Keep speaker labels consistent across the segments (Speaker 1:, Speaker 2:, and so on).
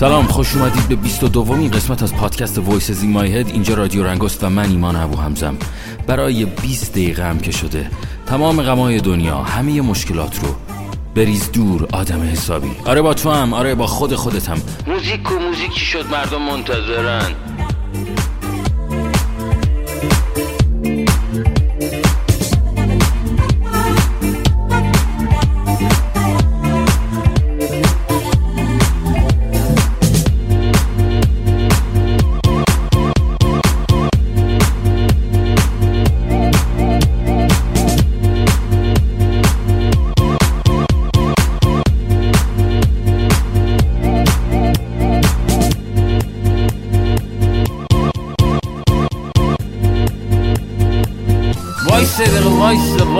Speaker 1: سلام خوش اومدید به 22 دومین قسمت از پادکست Voices In My Head اینجا رادیو رنگست و من ایمان ابو همزم برای 20 دقیقه هم که شده تمام غمای دنیا همه مشکلات رو بریز دور آدم حسابی. آره با تو هم آره با خود خودتم موزیک و موزیکی شد مردم منتظرن.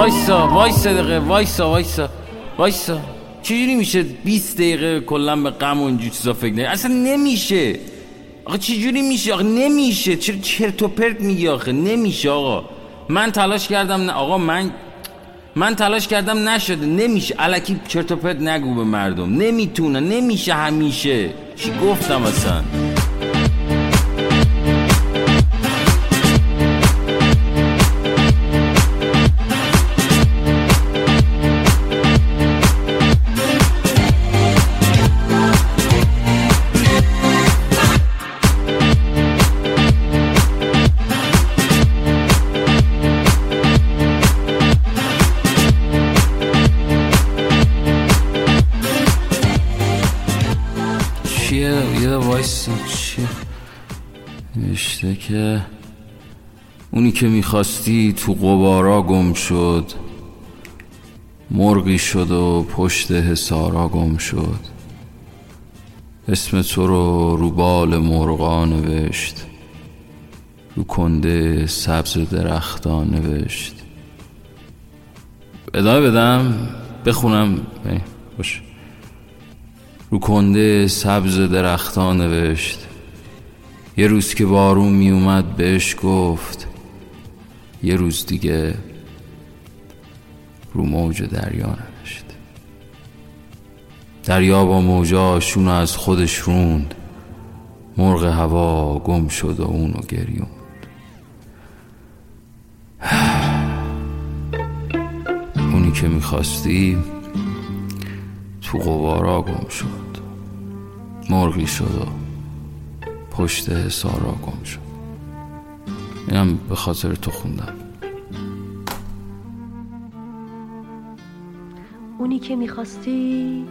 Speaker 1: وایسا وایسا دقیقه وایسا وایسا وایسا. چجوری میشه 20 دقیقه کلا به غم و اینجور چیزا فکر نه اصلا نمیشه. آقا چجوری میشه؟ آقا نمیشه. چرا چرت و پرت میگی آخه؟ نمیشه آقا. من تلاش کردم نه آقا من من تلاش کردم نشده. نمیشه. الکی چرت و پرت نگو به مردم. نمی‌تونه. نمیشه همیشه. چی گفتم اصلا؟ چیه یه وایس چیه؟ نوشته که اونی که می‌خواستی تو قبارا گم شد. مرغی شد و پشت حسارا گم شد. اسم تو رو رو بال مرغا نوشت. رو کنده سبز درختان نوشت. ادامه بدم؟ بخونم. باشه رو کنده سبز درختان نوشت. یه روز که بارون می اومد بهش گفت یه روز دیگه رو موج دریا نوشت. دریا با موجاشونو از خودش روند. مرغ هوا گم شد و اونو گریوند. اونی که می‌خواستی تو قوارا گم شد. مرغی شد و پشت حسارا گم شد. اینم به خاطر تو خوندم.
Speaker 2: اونی که می‌خواستی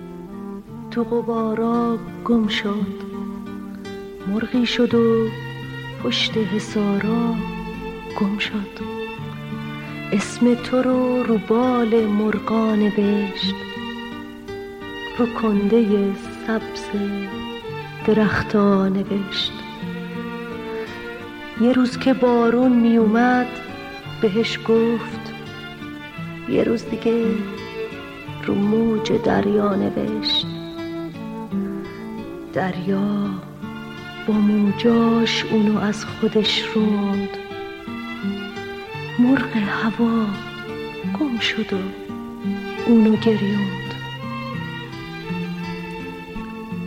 Speaker 2: تو قبارا گم شد. مرغی شد و پشت حسارا گم شد. اسم تو رو رو بال مرغا نوشت رو کنده سبز درختا نوشت. یه روز که بارون می اومد بهش گفت یه روز دیگه رو موج دریا نوشت. دریا با موجاش اونو از خودش روند مرغ هوا گم شد و اونو گریوند.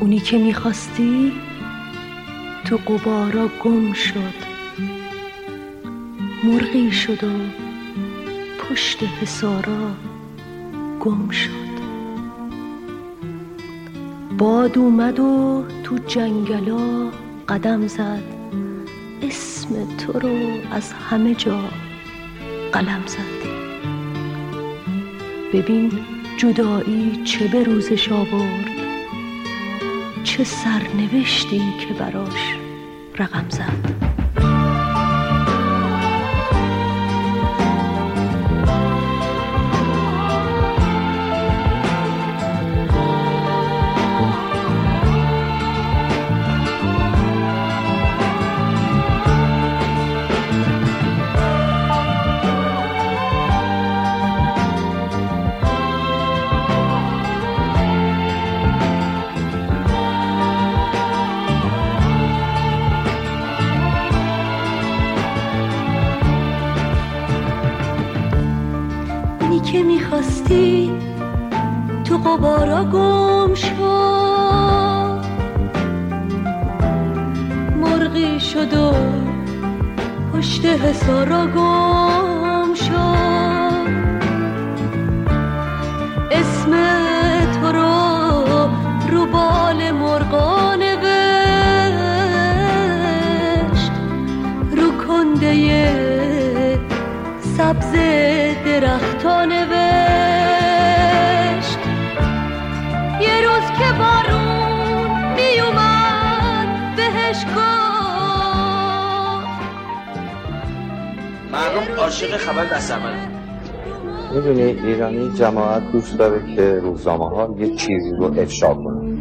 Speaker 2: اونی که می‌خواستی تو قبارا گم شد. مرغی شد و پشت حسارا گم شد. باد اومد و تو جنگلا قدم زد. اسم تو رو از همه جا قلم زد. ببین جدایی چه به روزش آورد. چه سرنوشتی که براش رقم زد. که می‌خواستی تو قبارا گم شد غرقی شد و پشت حسارا گم شد اسم تو رو رو بال مرغا نوشت. رو کنده سبز درختا بهش گفت.
Speaker 3: مردم عاشق خبر دست
Speaker 4: می‌دونی ایرانی جماعت دوست داره که روزنامه ها یه چیزی رو افشا کنن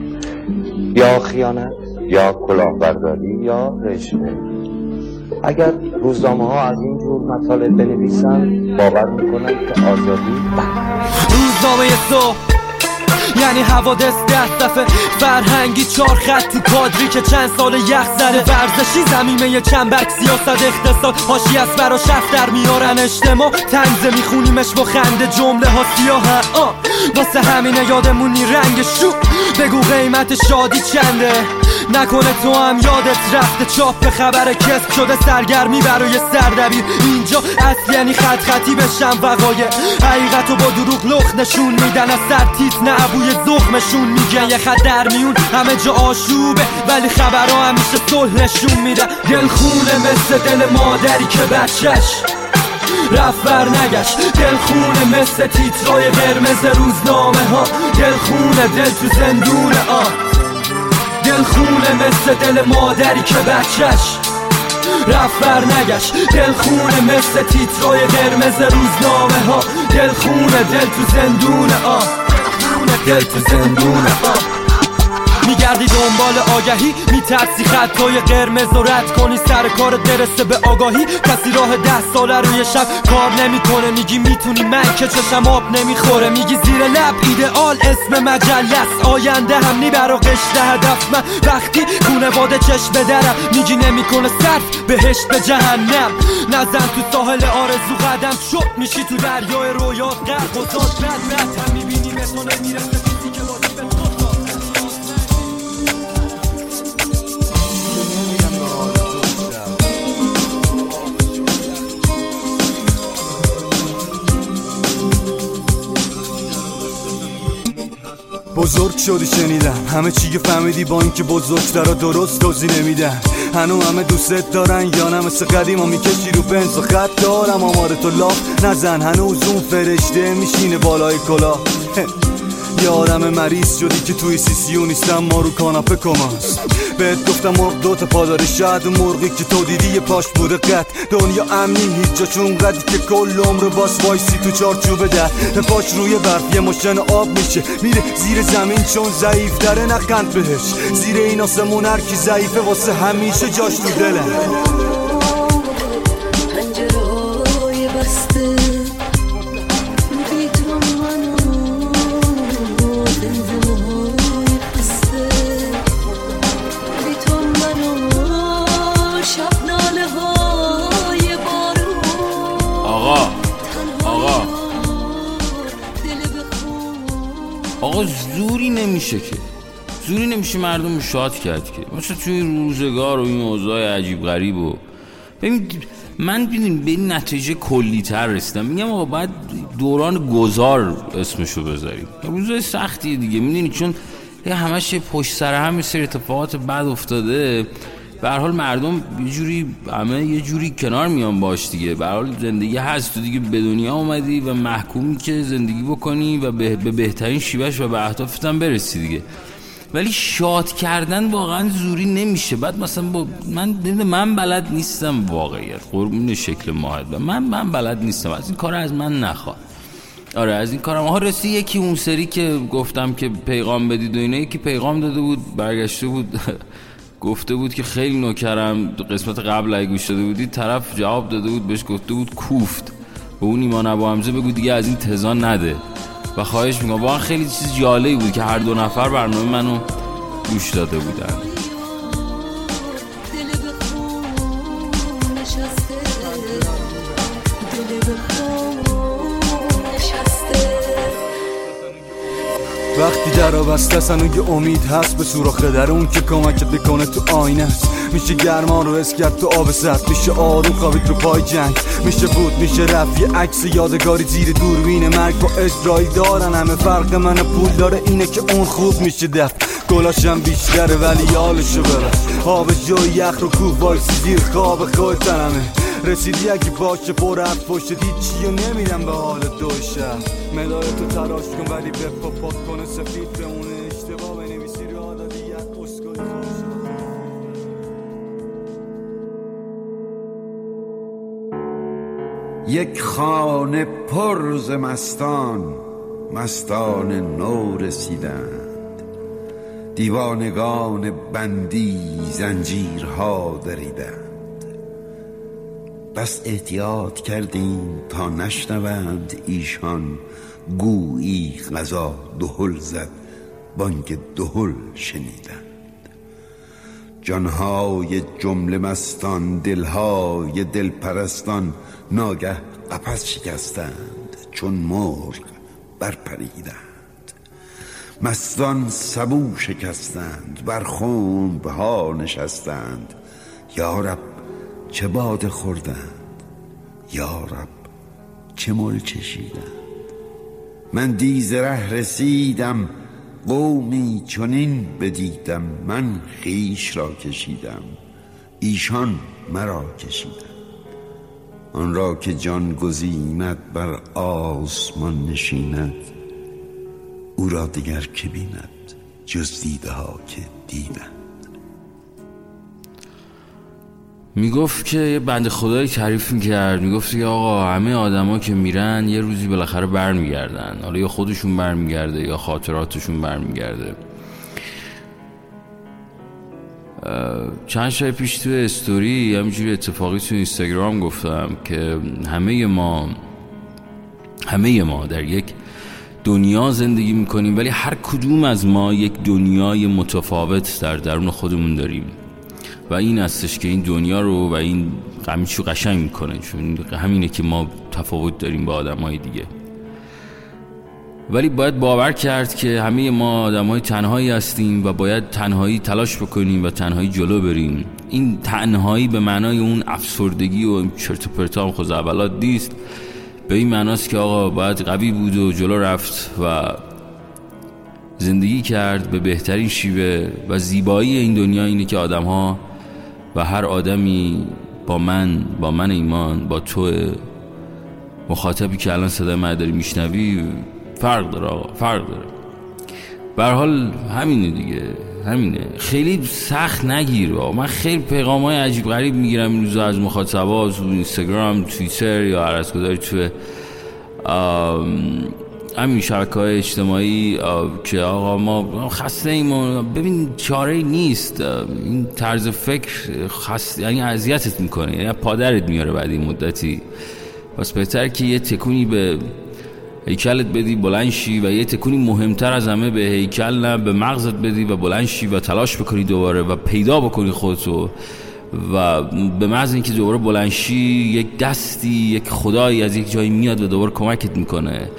Speaker 4: یا خیانت یا کلاهبرداری یا رشوه اگر روزنامه ها از این جور مطالب بنویسن باور می‌کنن که آزادی
Speaker 5: روزنامه صبح یعنی حوادث ده دفعه. فرهنگی چهار خط تو کادری که چند سال یخ زده. ورزشی زمینه چنبرک سیاست اقتصاد. هاشی از برا شف در میارن اجتماع. تنزه میخونیمش با خنده جمله ها سیاه. واسه همینه یادمونی رنگ شو بگو قیمت شادی چنده؟ نکنه تو هم یادت رفته چاپ خبر کسب شده سرگرمی برای سردبیر. اینجا اصل یعنی خط خطی بشم وقایع. حقیقت با دروغ لخ نشون میدن. از سر تیت نه بوی زخمشون میگن. یه خط در میون همه جا آشوبه ولی خبرها همیشه صلح نشون میدن دل خونه مثل دل مادری که بچهش. رفت بر نگشت. دل خونه مثل تیترای قرمز روزنامه ها دل خونه دل تو زندونه آه. دل خونه مثل دل مادری که بچهش. رفت بر نگشت. دل خونه مثل تیترای قرمز روزنامه ها. دل خونه دل تو زندونه آه دل تو زندونه آه میگردی دنبال آگهی میترسی خطای قرمز و رد کنی. سر کار درسته به آگاهی. کسی راه ده ساله روی شب کار نمی‌کنه. میگی می‌تونی من که چشم آب نمی‌خوره. میگی زیر لب ایدئال اسم مجله است آینده هم نی برا هدف. من وقتی خونواده چشم درم میگی نمی‌کنه صرف بهشت به جهنم. نزن تو ساحل آرزو قدم. شد میشی تو دریای رویات غرق و زاد رد رد هم می‌بینی تو نمی‌رسه.
Speaker 6: بزرگ شدی شنیدم. همه چی فهمیدی با اینکه بزرگتر درست توضیح نمیدن هنو همه دوست دارن یا نه؟ مثل قدیما می‌کشی رو بنز و خط دارم. آمار تو لاف نزن. هنوز اون فرشته میشینه بالای کلاه. یارم مریض شدی که توی سیسیو نیستم ما رو کاناپه کماست. بهت گفتم مرغ دوتا پاداری شاید اون مرغی که تو دیدی یه پاش بوده قد. دنیا امنی هیچ جا چون قدی که کل عمر باس وایسی تو چارچوبه در پاش روی برف یه مشن آب میشه. میره زیر زمین چون ضعیف داره نخند بهش. زیر این آسمون هر کی ضعیفه واسه همیشه جاش تو دلم.
Speaker 1: نمیشه که زوری نمیشه مردم رو شاد کرد که. مثلا توی این روزگار و این اوضاع عجیب غریب و. ببین من ببین به این نتیجه کلی تر رسیدم. میگم آقا باید دوران گذار اسمشو بذاریم. روزای سختی دیگه. می‌دونی چون همش پشت سر هم سری اتفاقات بد افتاده. به حال مردم یه جوری همه یه جوری کنار میان باش دیگه. به حال زندگی هست تو دیگه به دنیا اومدی و محکومی که زندگی بکنی و به, به بهترین شیوهش و به اهدافت هم برسی دیگه. ولی شاد کردن واقعا زوری نمیشه. بعد مثلا با من من بلد نیستم واقعیت قربون شکل ماهد من من بلد نیستم. از این کار از من نخواه آره از این کارم. ها رسی یکی اون سری که گفتم که پیغام بدید و اینه یکی پیغام داده بود برگشته بود. گفته بود که خیلی نوکرم قسمت قبل اگه گوش داده بودی طرف جواب داده بود بهش گفته بود کوفت. به اون ایمان ابو حمزه بگو دیگه از این تزان نده. و خواهش می‌کنم واقعا خیلی چیز جالبی بود که هر دو نفر برنامه منو گوش داده بودن.
Speaker 6: در بسته اصلا یه امید هست. به سوراخ در اون که کمکت بکنه تو آینه است. میشه گرمان رو حس کرد تو آب سرد. میشه آروم خوابید رو پای جنگ. میشه بود میشه رفت. یه عکس یادگاری زیر دوربین مرگ. با اسرائیل دارن همه فرق من پول داره اینه که اون خوب میشه دفت. گلاشم بیشتره ولی یالشو بره آب جای یخ رو کوه وایسی زیر خواب خود تنمه رسیدی اگه باشه پر حرف پشت چی و نمیرم به حال دو شهر مدار تو تراش کن ولی به پاک کنه سفید بمونه. اشتباه بنویسی رو اسکای خوش
Speaker 7: یک خانه پر ز مستان مستان نو رسیدند. دیوانگان بندی زنجیرها دریدند. بس احتیاط کردیم تا نشنوند ایشان گویی غذا دهل زد بانک دهل شنیدند. جانهای جمله مستان دلهای دلپرستان ناگه قفس شکستند چون مرغ برپریدند. مستان سبو شکستند بر ها نشستند. یارب چه باده خوردند؟ یارب چه مل چشیدند؟ من دیز ره رسیدم قومی چنین بدیدم من خیش را کشیدم ایشان مرا کشیدم آن را که جان گزیند بر آسمان نشیند او را دیگر که بیند جز دیده ها که دیدند.
Speaker 1: می‌گفت که یه بند خدایی تعریف می‌کرد. می‌گفت که آقا همه آدما که میرن یه روزی بالاخره برمیگردن. حالا یا خودشون برمیگرده یا خاطراتشون برمیگرده. چند شب پیش تو استوری همینجوری اتفاقی تو اینستاگرام گفتم که همه ما همه ما در یک دنیا زندگی می‌کنیم ولی هر کدوم از ما یک دنیای متفاوت در درون خودمون داریم. و این هستش که این دنیا رو و این همیچو قشنگ می‌کنه چون همینه که ما تفاوت داریم با آدم های دیگه. ولی باید باور کرد که همه ما آدم های تنهایی هستیم و باید تنهایی تلاش بکنیم و تنهایی جلو بریم. این تنهایی به معنای اون افسردگی و چرت و پرتام خود اولات نیست. به این معناست که آقا باید قوی بود و جلو رفت و زندگی کرد به بهترین شیوه و زیبایی این دنیا اینه که آدم ها و هر آدمی با من با من ایمان با تو مخاطبی که الان صدای من داری میشنوی فرق داره آقا فرق داره. بر حال همینه دیگه همینه. خیلی سخت نگیر من خیلی پیغام های عجیب غریب می‌گیرم این روزا از مخاطبا تو اینستاگرام توییتر یا هر از کداری تو همین شبکه های اجتماعی که آقا ما خسته ایم ببین چاره نیست. این طرز فکر خست یعنی اذیتت می‌کنه یعنی پادرت میاره بعد این مدتی. پس بهتر که یه تکونی به هیکلت بدی بلند شی و یه تکونی مهمتر از همه به هیکل نه به مغزت بدی و بلند شی و تلاش بکنی دوباره و پیدا بکنی خودتو. و به محض اینکه دوباره بلنشی یک دستی یک خدایی از یک جایی میاد و دوباره کمکت می‌کنه.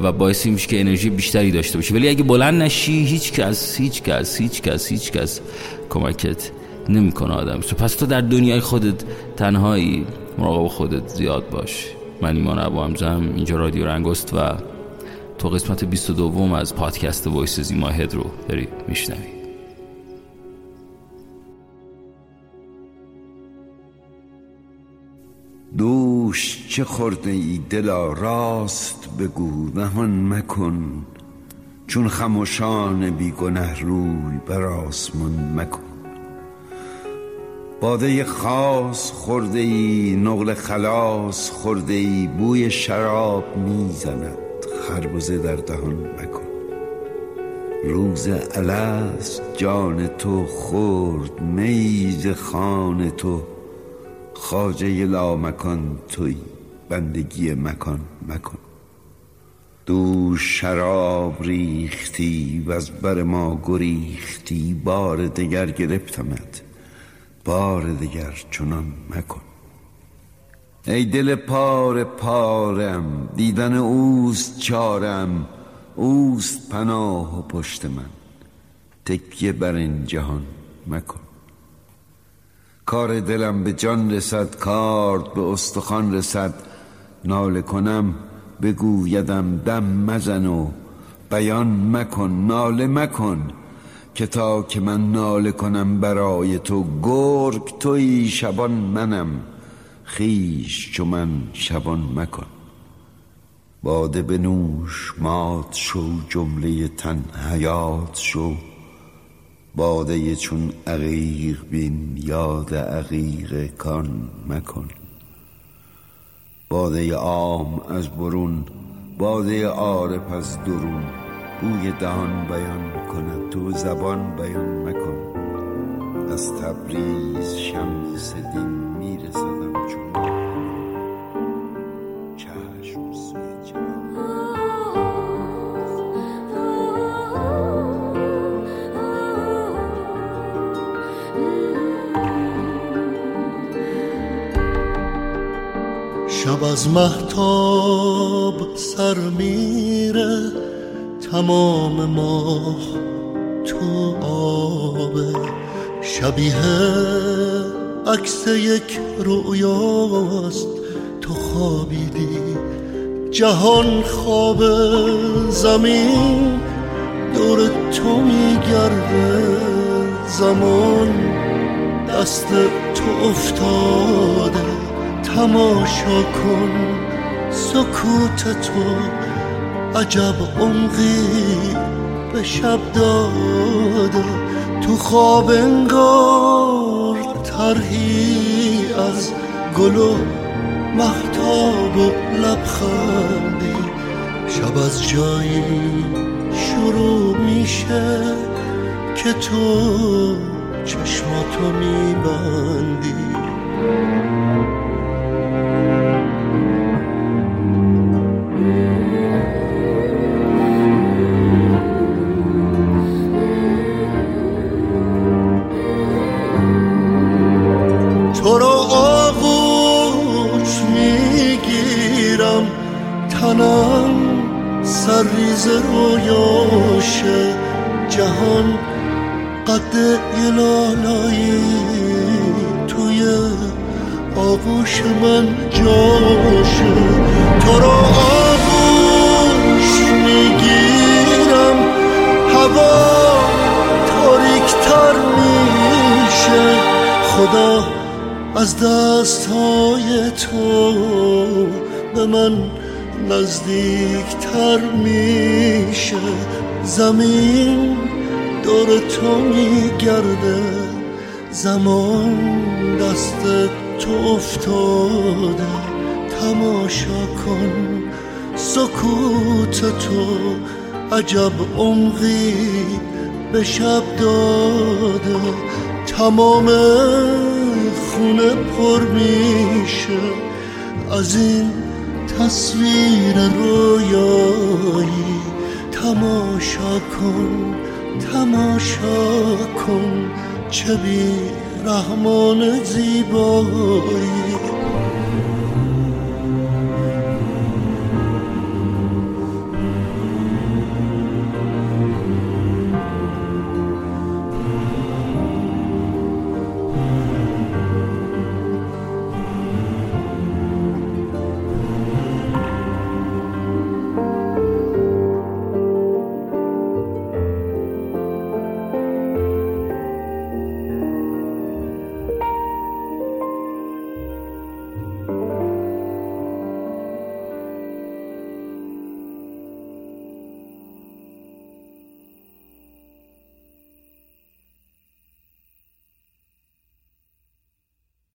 Speaker 1: و باعث میشه که انرژی بیشتری داشته باشی ولی اگه بلند نشی هیچ کس هیچ کس هیچ کس هیچ کس کمکت نمی‌کنه آدم. پس تو در دنیای خودت تنهایی مراقب خودت زیاد باش. من ایمان ابو همزم اینجا رادیو رنگست و تو قسمت 22 از پادکست Voices In My Head رو داری میشنوی
Speaker 7: دوش چه خورده ای دلا؟ راست بگو نهان مکن. چون خموشان بیگنه روی بر آسمان مکن. باده خاص خورده ای نقل خلاص خورده ای بوی شراب می‌زند خربزه در دهان مکن. روز الست جان تو خورد میز خان تو خاجه لا مکان توی بندگی مکان مکن. دو شراب ریختی و از بر ما گریختی بار دگر گرفتمت بار دگر چنان مکن. ای دل پار پارم دیدن اوست چارم اوست پناه و پشت من. تکیه بر این جهان مکن. کار دلم به جان رسد کارد به استخوان رسد. ناله کنم بگویدم دم مزن و بیان مکن ناله مکن که تا که من ناله کنم برای تو گرگ توی شبان منم خیش چو من شبان مکن. باده بنوش مات شو جمله تن حیات شو. باده چون عقیق بین یاد عقیق کان مکن. باده عام از برون باده عارف از درون. بوی دهان بیان کند تو زبان بیان مکن. از تبریز شمس دین میرسدم چون
Speaker 8: شب از محتاب سر میره تمام ماه تو آبه. شبیه عکس یک رویاست تو خوابیدی. جهان خواب زمین دور تو میگرده زمان. دست تو افتاده. تماشا کن سکوت تو عجب عمقی به شب داده تو خواب انگار ترهی از گل و محتاب و لبخندی شب از جایی شروع میشه که تو چشماتو میبندی. قد یه توی آغوش من جاشه تو رو آغوش می‌گیرم. هوا تاریکتر میشه. خدا از دستهای تو به من نزدیکتر میشه. زمین دور تو میگرده. زمان دست تو افتاده. تماشا کن. سکوت تو عجب عمقی به شب داده. تمام خونه پر میشه. از این تصویر رویایی. تماشا کن. تماشا کن چه بی رحمان زیبایی.